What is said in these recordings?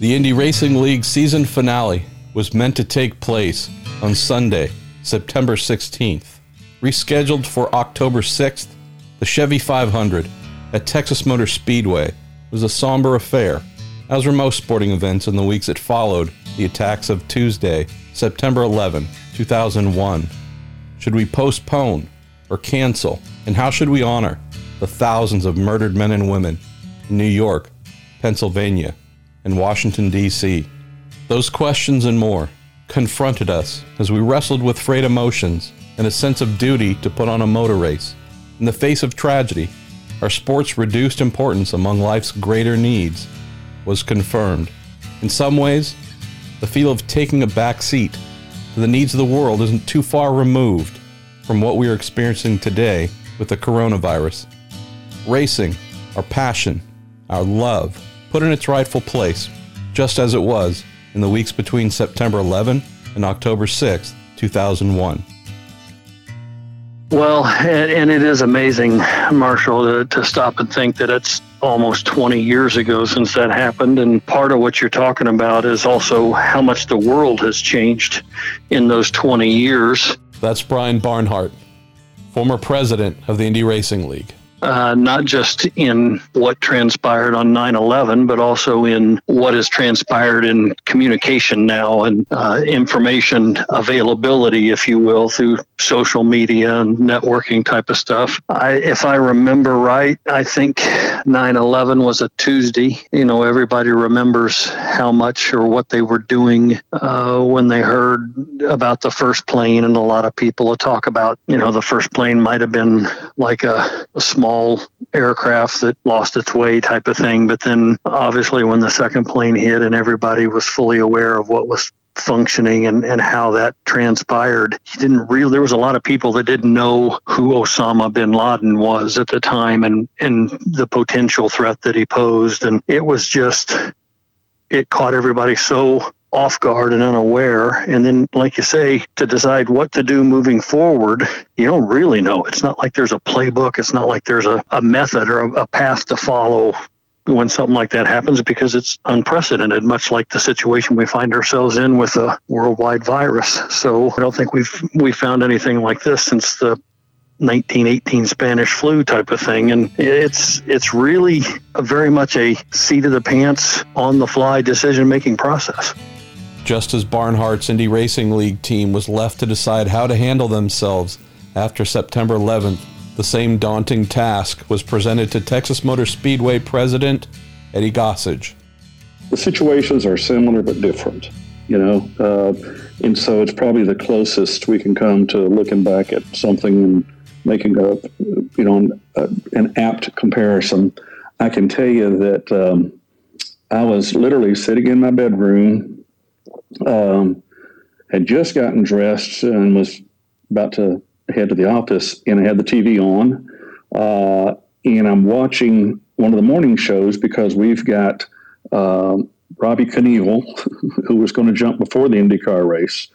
The Indy Racing League season finale was meant to take place on Sunday, September 16th. Rescheduled for October 6th, the Chevy 500 at Texas Motor Speedway was a somber affair, as were most sporting events in the weeks that followed the attacks of Tuesday, September 11, 2001. Should we postpone or cancel? And how should we honor the thousands of murdered men and women in New York, Pennsylvania, and Washington, D.C.? Those questions and more confronted us as we wrestled with frayed emotions and a sense of duty to put on a motor race. In the face of tragedy, our sport's reduced importance among life's greater needs was confirmed. In some ways, the feel of taking a back seat to the needs of the world isn't too far removed from what we are experiencing today with the coronavirus. Racing, our passion, our love, put in its rightful place, just as it was in the weeks between September 11 and October 6, 2001. Well, and, it is amazing, Marshall, to, to stop and think that it's almost 20 years ago since that happened. And part of what you're talking about is also how much the world has changed in those 20 years. That's Brian Barnhart, former president of the Indy Racing League uh, not just in what transpired on 9 11, but also in what has transpired in communication now and uh, information availability, if you will, through social media and networking type of stuff. I, if I remember right, I think 9 11 was a Tuesday. You know, everybody remembers how much or what they were doing uh, when they heard about the first plane, and a lot of people talk about, you know, the first plane might have been like a, a small small aircraft that lost its way type of thing. But then obviously when the second plane hit and everybody was fully aware of what was functioning and, and how that transpired. He didn't really there was a lot of people that didn't know who Osama bin Laden was at the time and, and the potential threat that he posed. And it was just it caught everybody so off guard and unaware. And then, like you say, to decide what to do moving forward, you don't really know. It's not like there's a playbook, it's not like there's a, a method or a, a path to follow when something like that happens because it's unprecedented, much like the situation we find ourselves in with a worldwide virus. So I don't think we've we found anything like this since the 1918 Spanish flu type of thing. And it's it's really very much a seat of the pants, on the fly decision making process just as Barnhart's Indy Racing League team was left to decide how to handle themselves after September 11th, the same daunting task was presented to Texas Motor Speedway president Eddie Gossage. The situations are similar but different, you know, uh, and so it's probably the closest we can come to looking back at something and making a, you know, an, an apt comparison. I can tell you that um, I was literally sitting in my bedroom um, had just gotten dressed and was about to head to the office, and I had the TV on, uh, and I'm watching one of the morning shows because we've got um, Robbie Knievel, who was going to jump before the IndyCar race.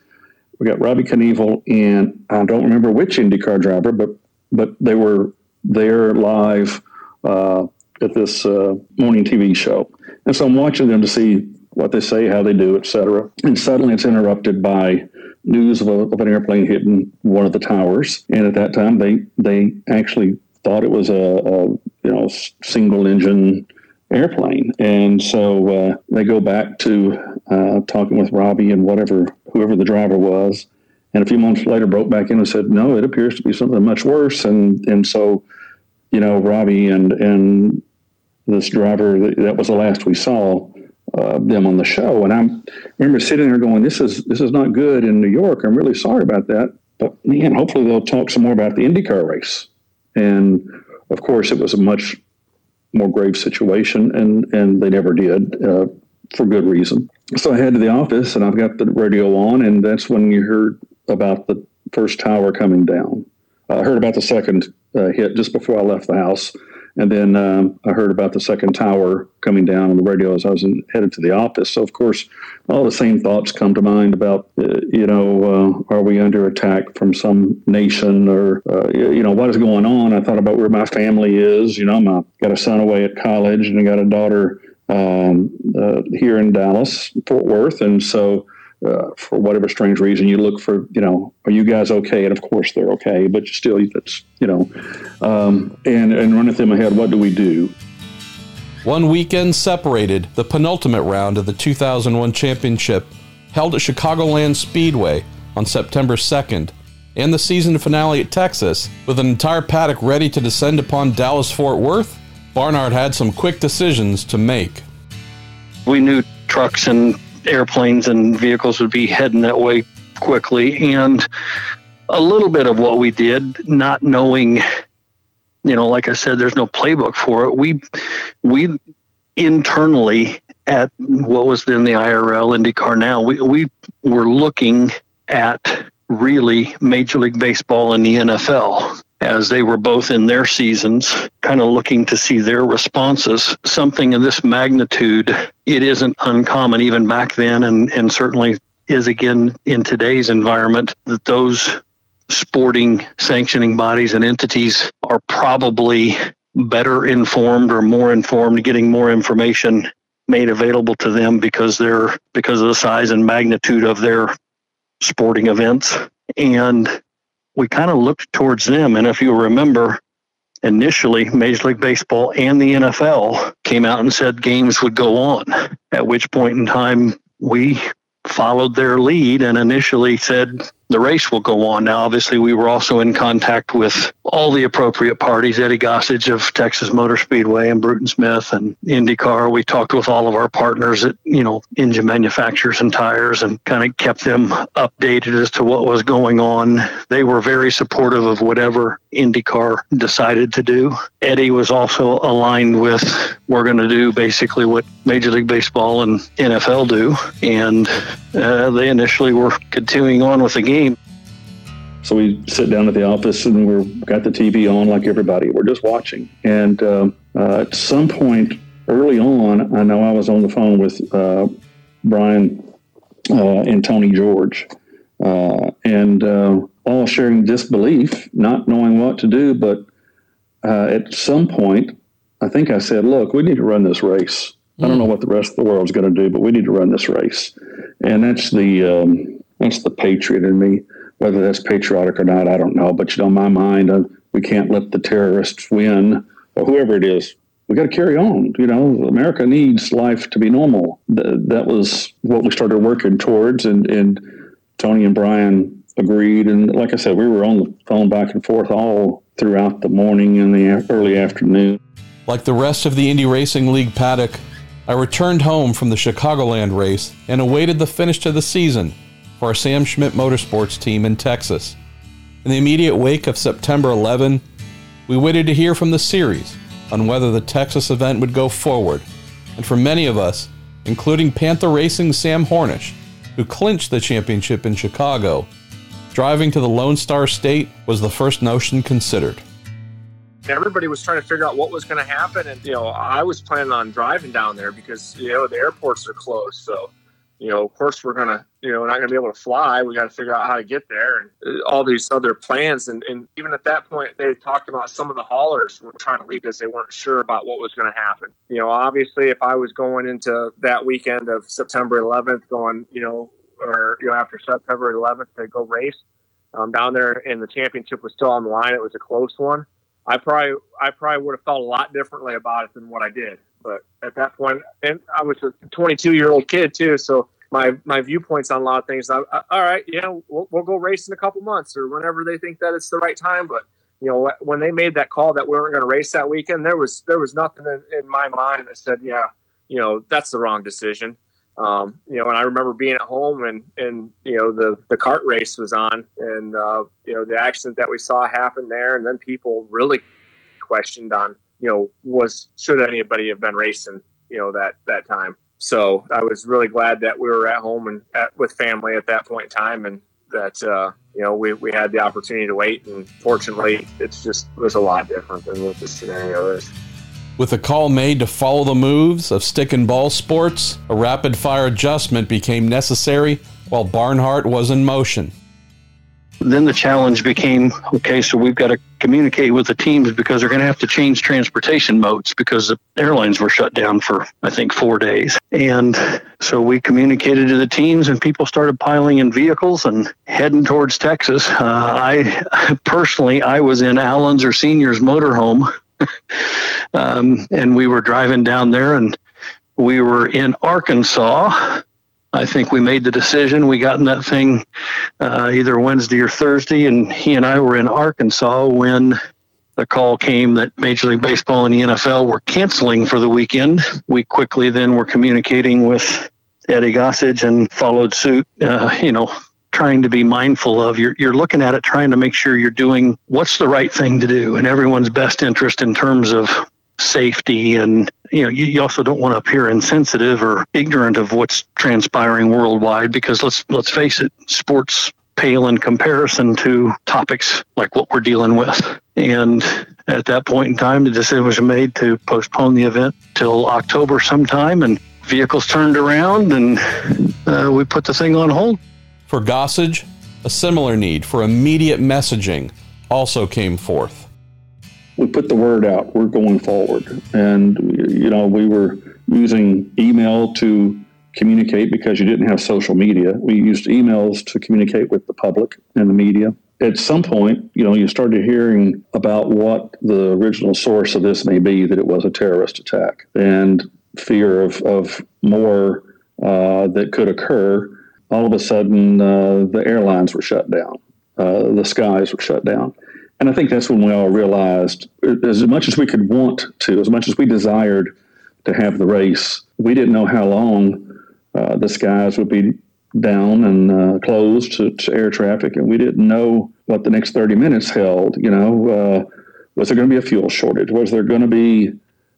We got Robbie Knievel, and I don't remember which IndyCar driver, but but they were there live uh, at this uh, morning TV show, and so I'm watching them to see what they say, how they do, etc. And suddenly it's interrupted by news of, a, of, an airplane hitting one of the towers. And at that time, they they actually thought it was a, a you know single engine airplane. And so uh, they go back to uh, talking with Robbie and whatever whoever the driver was. And a few months later, broke back in and said, "No, it appears to be something much worse." And and so, you know, Robbie and and this driver that was the last we saw uh, them on the show. And I'm, I remember sitting there going, "This is this is not good in New York. I'm really sorry about that." But man, hopefully they'll talk some more about the IndyCar race. And of course, it was a much more grave situation, and and they never did uh, for good reason. So I head to the office, and I've got the radio on, and that's when you heard about the first tower coming down. I heard about the second uh, hit just before I left the house and then um, I heard about the second tower coming down on the radio as I was in, headed to the office. So, of course, all the same thoughts come to mind about, uh, you know, uh, are we under attack from some nation or, uh, you know, what is going on? I thought about where my family is. You know, I got a son away at college and I got a daughter um, uh, here in Dallas, Fort Worth, and so uh, for whatever strange reason, you look for, you know, are you guys okay? And of course they're okay, but still, it's, you know, um, and, and running through my head, what do we do? One weekend separated the penultimate round of the 2001 championship held at Chicagoland Speedway on September 2nd, and the season finale at Texas, with an entire paddock ready to descend upon Dallas Fort Worth, Barnhart had some quick decisions to make. We knew trucks and airplanes and vehicles would be heading that way quickly. And a little bit of what we did, not knowing, you know, like I said, there's no playbook for it. We, we internally at what was then the IRL IndyCar now, we, we were looking at really Major League Baseball and the NFL as they were both in their seasons, kind of looking to see their responses. Something of this magnitude, it isn't uncommon even back then, and, and certainly is again in today's environment, that those sporting sanctioning bodies and entities are probably better informed or more informed, getting more information made available to them because they're because of the size and magnitude of their sporting events. And we kind of looked towards them. And if you remember, initially Major League Baseball and the NFL came out and said games would go on, at which point in time we followed their lead and initially said the race will go on. Now, obviously, we were also in contact with all the appropriate parties, Eddie Gossage of Texas Motor Speedway and Bruton Smith and IndyCar. We talked with all of our partners at, you know, engine manufacturers and tires and kind of kept them updated as to what was going on. They were very supportive of whatever IndyCar decided to do. Eddie was also aligned with we're going to do basically what Major League Baseball and NFL do. And uh, they initially were continuing on with the game. So we sit down at the office and we've got the TV on like everybody. We're just watching. And uh, uh, at some point early on, I know I was on the phone with uh, Brian uh, and Tony George, uh, and uh, all sharing disbelief, not knowing what to do. But at some point, I think I said, "Look, we need to run this race." I don't know what the rest of the world's going to do, but we need to run this race. And that's the um, that's the patriot in me. Whether that's patriotic or not, I don't know. But you know, my mind, uh, we can't let the terrorists win or whoever it is. We got to carry on. You know, America needs life to be normal. Th- that was what we started working towards, and and Tony and Brian agreed. And like I said, we were on the phone back and forth all throughout the morning and the early afternoon. Like the rest of the Indy Racing League paddock, I returned home from the Chicagoland race and awaited the finish to the season for our Sam Schmidt Motorsports team in Texas. In the immediate wake of September 11, we waited to hear from the series on whether the Texas event would go forward. And for many of us, including Panther Racing Sam Hornish, who clinched the championship in Chicago, driving to the Lone Star State was the first notion considered. Everybody was trying to figure out what was going to happen, and you know, I was planning on driving down there because you know the airports are closed, so you know, of course we're gonna, you know, we're not gonna be able to fly. We got to figure out how to get there and uh, all these other plans. And, and even at that point, they talked about some of the haulers were trying to leave because they weren't sure about what was going to happen. You know, obviously, if I was going into that weekend of September 11th, going, you know, or you know, after September 11th to go race um, down there, and the championship was still on the line, it was a close one. I probably, I probably would have felt a lot differently about it than what I did. But at that point, and I was a 22 year old kid too, so my my viewpoints on a lot of things. I, I, all right, you know, we'll, we'll go race in a couple months or whenever they think that it's the right time. But you know, when they made that call that we weren't going to race that weekend, there was there was nothing in, in, my mind that said, yeah, you know, that's the wrong decision. Um, you know, and I remember being at home and and you know the the CART race was on, and uh, you know the accident that we saw happen there, and then people really questioned on you know, was should anybody have been racing, you know, that that time. So I was really glad that we were at home and at, with family at that point in time, and that uh, you know we, we had the opportunity to wait. And fortunately, it's just it was a lot different than what the scenario is. With a call made to follow the moves of stick and ball sports, a rapid fire adjustment became necessary while Barnhart was in motion. Then the challenge became okay, so we've got to communicate with the teams because they're going to have to change transportation modes because the airlines were shut down for, I think, four days. And so we communicated to the teams, and people started piling in vehicles and heading towards Texas. Uh, I personally, I was in Al Unser Senior's motorhome, um, and we were driving down there, and we were in Arkansas I think we made the decision. We got in that thing uh, either Wednesday or Thursday, and he and I were in Arkansas when the call came that Major League Baseball and the NFL were canceling for the weekend. We quickly then were communicating with Eddie Gossage and followed suit. Uh, you know, trying to be mindful of you're you're looking at it, trying to make sure you're doing what's the right thing to do in everyone's best interest in terms of safety and you know you, you also don't want to appear insensitive or ignorant of what's transpiring worldwide because let's let's face it sports pale in comparison to topics like what we're dealing with. And at that point in time the decision was made to postpone the event till october sometime and vehicles turned around and uh, we put the thing on hold. For gossage a similar need for immediate messaging also came forth we put the word out. We're going forward, and you know we were using email to communicate because you didn't have social media. We used emails to communicate with the public and the media. At some point, you know, you started hearing about what the original source of this may be that it was a terrorist attack and fear of, of more uh, that could occur. All of a sudden, uh, the airlines were shut down, uh, the skies were shut down. And I think that's when we all realized, as much as we could want to, as much as we desired to have the race, we didn't know how long uh, the skies would be down and uh, closed to, to, air traffic, and we didn't know what the next 30 minutes held. You know, uh, was there going to be a fuel shortage? Was there going to be,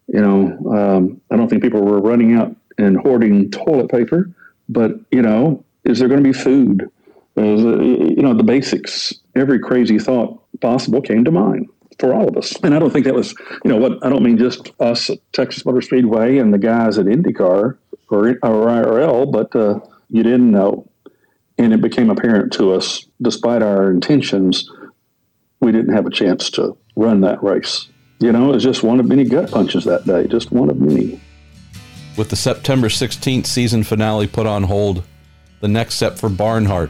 you know, um, I don't think people were running out and hoarding toilet paper, but, you know, is there going to be food? Was, uh, you know, the basics. Every crazy thought possible came to mind for all of us. And I don't think that was, you know, what I don't mean just us at Texas Motor Speedway and the guys at IndyCar or, or IRL, but uh, you didn't know. And it became apparent to us, despite our intentions, we didn't have a chance to run that race. You know, it was just one of many gut punches that day, just one of many. With the September 16th season finale put on hold, the next step for Barnhart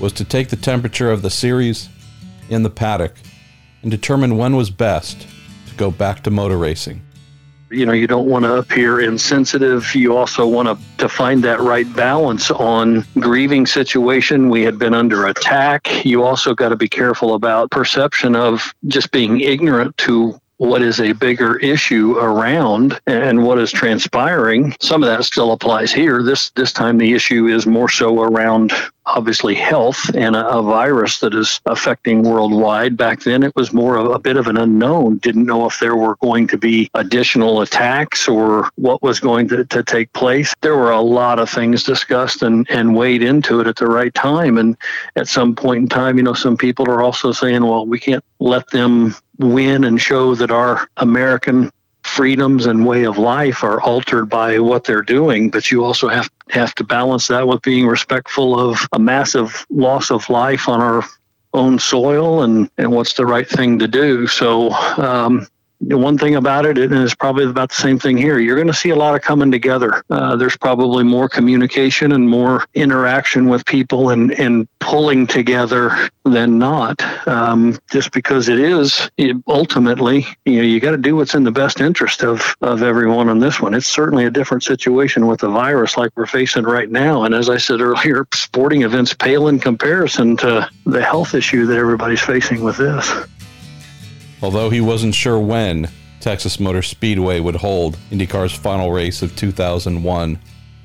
was to take the temperature of the series in the paddock and determine when was best to go back to motor racing. You know, you don't want to appear insensitive. You also want to, to find that right balance on grieving situation. We had been under attack. You also got to be careful about perception of just being ignorant to what is a bigger issue around and what is transpiring. Some of that still applies here. This this time the issue is more so around obviously health and a, a virus that is affecting worldwide. Back then it was more of a bit of an unknown. Didn't know if there were going to be additional attacks or what was going to, to take place. There were a lot of things discussed and, and weighed into it at the right time. And at some point in time, you know, some people are also saying, well, we can't let them win and show that our American freedoms and way of life are altered by what they're doing, but you also have have to balance that with being respectful of a massive loss of life on our own soil and, and what's the right thing to do. So um, one thing about it, and it's probably about the same thing here, you're going to see a lot of coming together. Uh, there's probably more communication and more interaction with people and, and pulling together than not, um, just because it is it, ultimately, you know, you got to do what's in the best interest of, of everyone on this one. It's certainly a different situation with the virus like we're facing right now. And as I said earlier, sporting events pale in comparison to the health issue that everybody's facing with this. Although he wasn't sure when Texas Motor Speedway would hold IndyCar's final race of 2001,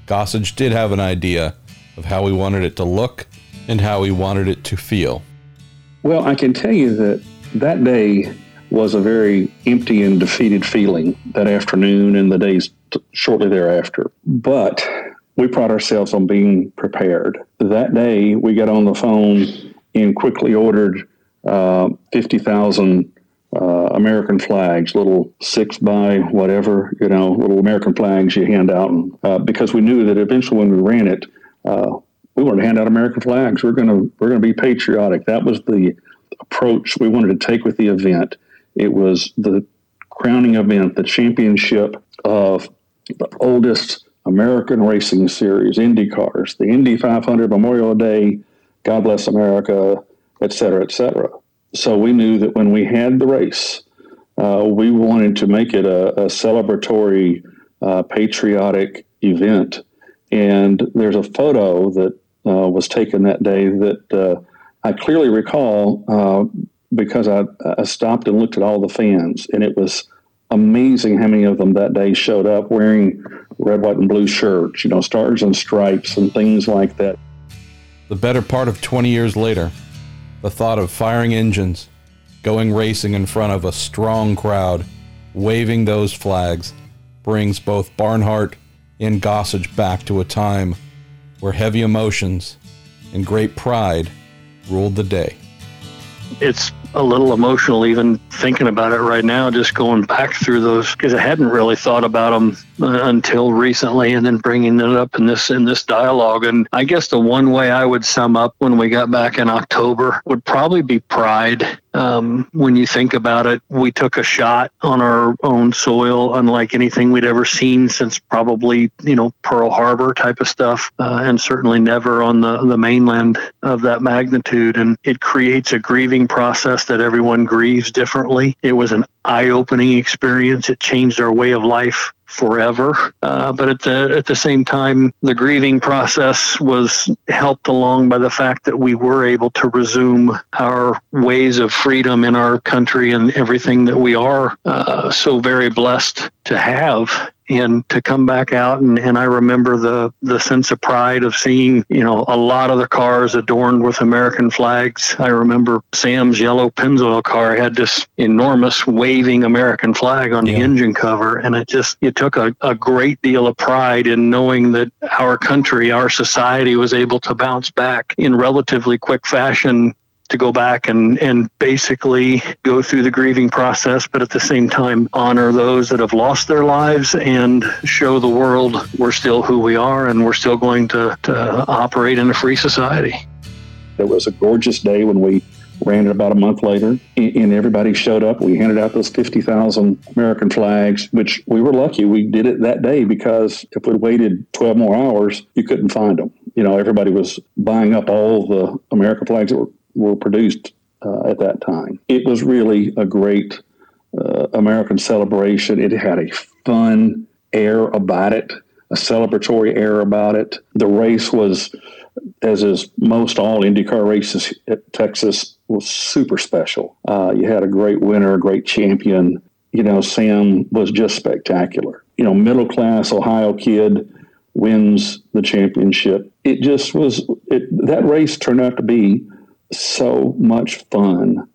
Gossage did have an idea of how he wanted it to look and how he wanted it to feel. Well, I can tell you that that day was a very empty and defeated feeling that afternoon and the days t- shortly thereafter. But we pride ourselves on being prepared. That day, we got on the phone and quickly ordered uh, 50,000 uh, American flags, little six by whatever, you know, little American flags you hand out. And, uh, because we knew that eventually when we ran it, uh, we wanted to hand out American flags. We're going to we're to be patriotic. That was the approach we wanted to take with the event. It was the crowning event, the championship of the oldest American racing series, Indy cars, the Indy 500 Memorial Day, God Bless America, et cetera, et cetera. So we knew that when we had the race, uh, we wanted to make it a, a celebratory, uh, patriotic event. And there's a photo that uh, was taken that day that uh, I clearly recall uh, because I, I stopped and looked at all the fans, and it was amazing how many of them that day showed up wearing red, white, and blue shirts, you know, stars and stripes and things like that. The better part of 20 years later, the thought of firing engines, going racing in front of a strong crowd, waving those flags, brings both Barnhart and Gossage back to a time where heavy emotions and great pride ruled the day. It's a little emotional even thinking about it right now, just going back through those because I hadn't really thought about them until recently, and then bringing it up in this in this dialogue. And I guess the one way I would sum up when we got back in October would probably be pride. Um, when you think about it, we took a shot on our own soil, unlike anything we'd ever seen since probably you know Pearl Harbor type of stuff, uh, and certainly never on the the mainland of that magnitude. And it creates a grieving process that everyone grieves differently. It was an eye opening experience. It changed our way of life forever. Uh, but at the at the same time, the grieving process was helped along by the fact that we were able to resume our ways of freedom in our country and everything that we are uh, so very blessed to have and to come back out and, and I remember the the sense of pride of seeing you know a lot of the cars adorned with American flags. I remember Sam's yellow Pennzoil car had this enormous waving American flag on yeah. the engine cover, and it just it took a, a great deal of pride in knowing that our country, our society was able to bounce back in relatively quick fashion to go back and, and basically go through the grieving process, but at the same time honor those that have lost their lives and show the world we're still who we are and we're still going to, to operate in a free society. It was a gorgeous day when we ran it about a month later, and everybody showed up. We handed out those 50,000 American flags, which we were lucky. We did it that day because if we'd waited 12 more hours, you couldn't find them. You know, everybody was buying up all the American flags that were were produced uh, at that time. It was really a great uh, American celebration. It had a fun air about it, a celebratory air about it. The race was, as is most all IndyCar races at Texas, was super special. Uh, you had a great winner, a great champion. You know, Sam was just spectacular. You know, middle class Ohio kid wins the championship. It just was. It, that race turned out to be so much fun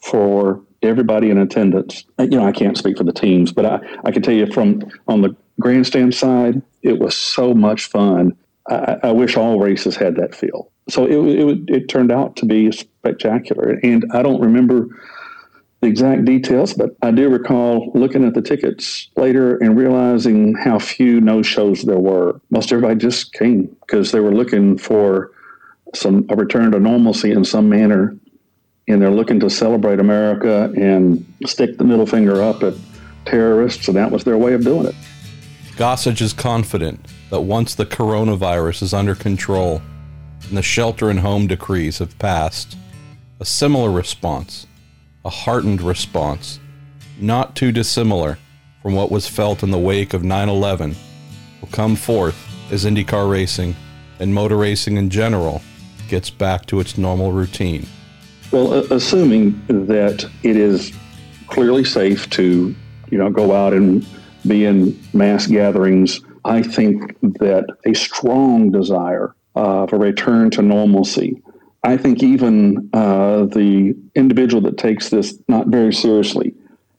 for everybody in attendance. Uh, you know, I can't speak for the teams, but I, I can tell you from on the grandstand side, it was so much fun. I, I wish all races had that feel. So it, it, it turned out to be spectacular. And I don't remember the exact details, but I do recall looking at the tickets later and realizing how few no shows there were. Most everybody just came because they were looking for some a return to normalcy in some manner, and they're looking to celebrate America and stick the middle finger up at terrorists, and that was their way of doing it. Gossage is confident that once the coronavirus is under control and the shelter and home decrees have passed, a similar response, a heartened response, not too dissimilar from what was felt in the wake of 9 11, will come forth as IndyCar racing and motor racing in general gets back to its normal routine? Well, assuming that it is clearly safe to, you know, go out and be in mass gatherings, I think that a strong desire uh, for return to normalcy. I think even uh, the individual that takes this not very seriously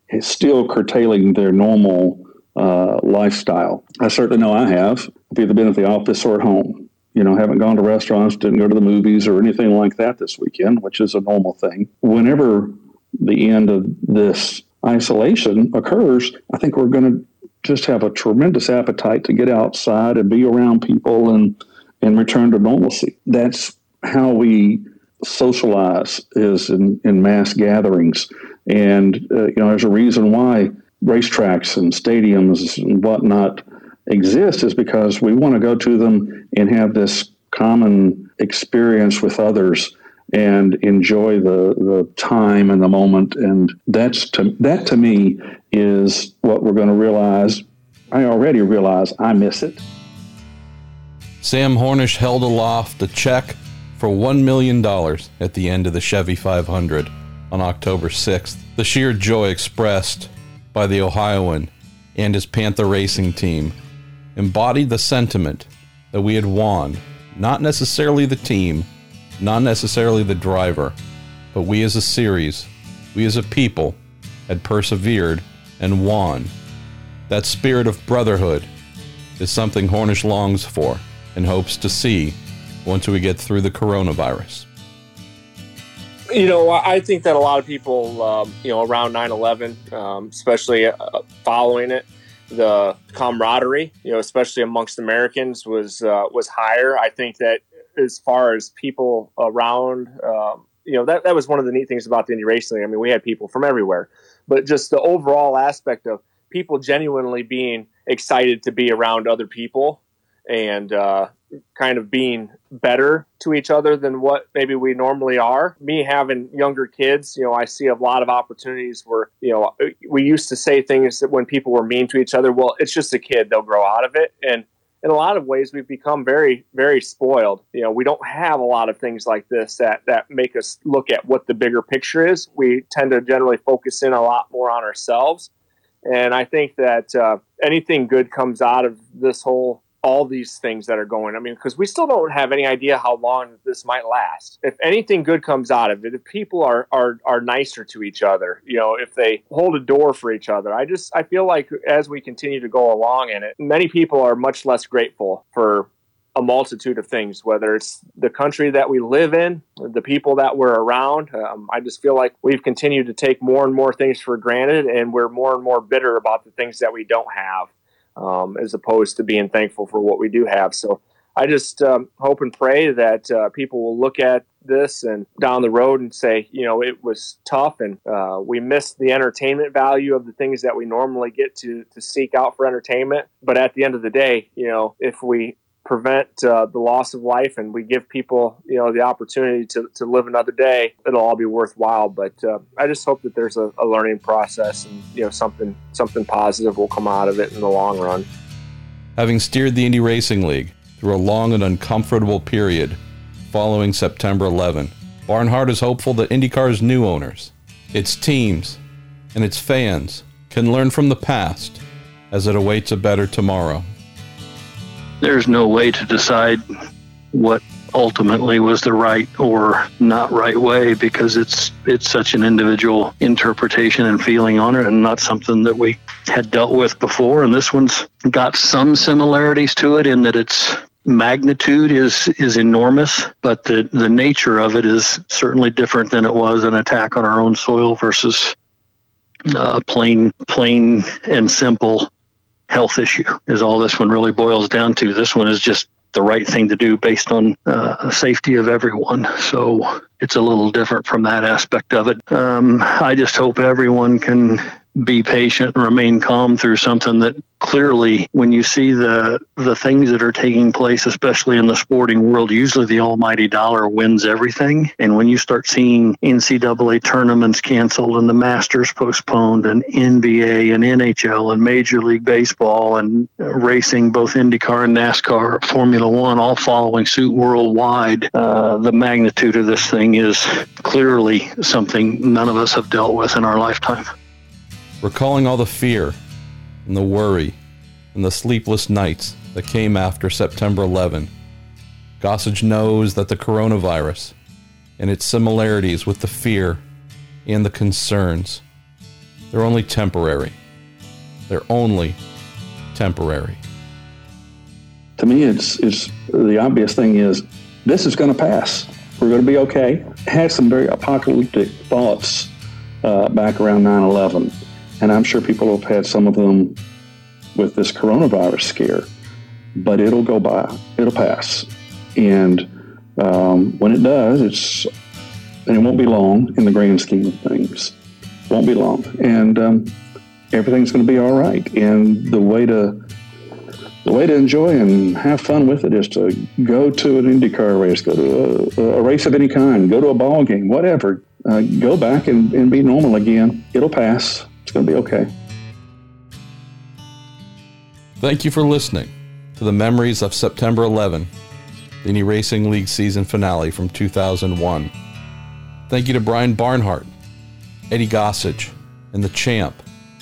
is still curtailing their normal uh, lifestyle. I certainly know I have. Either been at the office or at home you know, haven't gone to restaurants, didn't go to the movies or anything like that this weekend, which is a normal thing. Whenever the end of this isolation occurs, I think we're going to just have a tremendous appetite to get outside and be around people and and return to normalcy. That's how we socialize is in, in mass gatherings. And, uh, you know, there's a reason why racetracks and stadiums and whatnot exist is because we want to go to them and have this common experience with others and enjoy the, the time and the moment. And that's to, that to me is what we're going to realize. I already realize I miss it. Sam Hornish held aloft a check for $1 million at the end of the Chevy 500 on October 6th. The sheer joy expressed by the Ohioan and his Panther racing team embodied the sentiment that we had won, not necessarily the team, not necessarily the driver, but we as a series, we as a people, had persevered and won. That spirit of brotherhood is something Hornish longs for and hopes to see once we get through the coronavirus. You know, I think that a lot of people, um, you know, around 9 11, um, especially uh, following it, the camaraderie, you know, especially amongst Americans, was uh, was higher. I think that as far as people around, um, you know, that, that was one of the neat things about the Indy Racing. I mean, we had people from everywhere, but just the overall aspect of people genuinely being excited to be around other people and uh, kind of being better to each other than what maybe we normally are. Me having younger kids, you know, I see a lot of opportunities where, you know, we used to say things that when people were mean to each other, well, it's just a kid, they'll grow out of it. And in a lot of ways, we've become very, very spoiled. You know, we don't have a lot of things like this that, that make us look at what the bigger picture is. We tend to generally focus in a lot more on ourselves. And I think that uh, anything good comes out of this whole all these things that are going. I mean, because we still don't have any idea how long this might last. If anything good comes out of it, if people are are are nicer to each other, you know, if they hold a door for each other, I just I feel like as we continue to go along in it, many people are much less grateful for a multitude of things, whether it's the country that we live in, the people that we're around. Um, I just feel like we've continued to take more and more things for granted, and we're more and more bitter about the things that we don't have um, as opposed to being thankful for what we do have. So I just um, hope and pray that uh, people will look at this and down the road and say, you know, it was tough and uh, we missed the entertainment value of the things that we normally get to to seek out for entertainment. But at the end of the day, you know, if we prevent uh, the loss of life and we give people you know the opportunity to, to live another day it'll all be worthwhile. But uh, i just hope that there's a, a, learning process and you know something something positive will come out of it in the long run. Having steered the indy racing league through a long and uncomfortable period following september 11 barnhart is hopeful that indycar's new owners its teams and its fans can learn from the past as it awaits a better tomorrow there's no way to decide what ultimately was the right or not right way because it's it's such an individual interpretation and feeling on it and not something that we had dealt with before. And this one's got some similarities to it in that its magnitude is is enormous but the the nature of it is certainly different than it was an attack on our own soil versus uh, plain plain and simple health issue is all this one really boils down to. This one is just the right thing to do based on uh, safety of everyone. So it's a little different from that aspect of it. Um, I just hope everyone can be patient and remain calm through something that clearly when you see the the things that are taking place especially in the sporting world usually the almighty dollar wins everything. And when you start seeing ncaa tournaments canceled and the masters postponed and nba and nhl and major league baseball and racing both indycar and nascar formula one all following suit worldwide uh, the magnitude of this thing is clearly something none of us have dealt with in our lifetime recalling all the fear and the worry and the sleepless nights that came after September 11. Gossage knows that the coronavirus and its similarities with the fear and the concerns, they're only temporary. They're only temporary. To me, it's, it's the obvious thing is this is going to pass. We're going to be okay. I Had some very apocalyptic thoughts uh, back around 9 11 and I'm sure people have had some of them with this coronavirus scare, but it'll go by. It'll pass. And um, when it does, it's and it won't be long in the grand scheme of things. Won't be long, and um, everything's going to be all right. And the way to the way to enjoy and have fun with it is to go to an IndyCar race, go to a, a race of any kind, go to a ball game, whatever. Uh, go back and, and be normal again. It'll pass. It's going to be okay. Thank you for listening to the memories of September 11, the Indy Racing League season finale from 2001. Thank you to Brian Barnhart, Eddie Gossage, and the champ,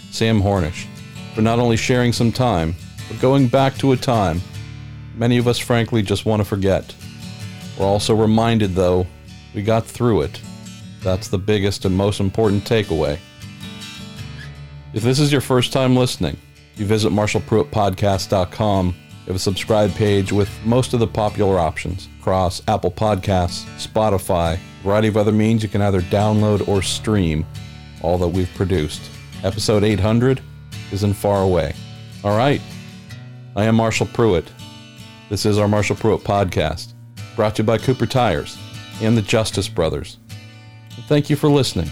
Sam Hornish, for not only sharing some time, but going back to a time many of us frankly just want to forget. We're also reminded, though, we got through it. That's the biggest and most important takeaway. If this is your first time listening, you visit MarshallPruettPodcast.com. We have a subscribe page with most of the popular options across Apple Podcasts, Spotify, a variety of other means you can either download or stream all that we've produced. Episode 800 isn't far away. All right. I am Marshall Pruett. This is our Marshall Pruett podcast, brought to you by Cooper Tires and the Justice Brothers. Thank you for listening.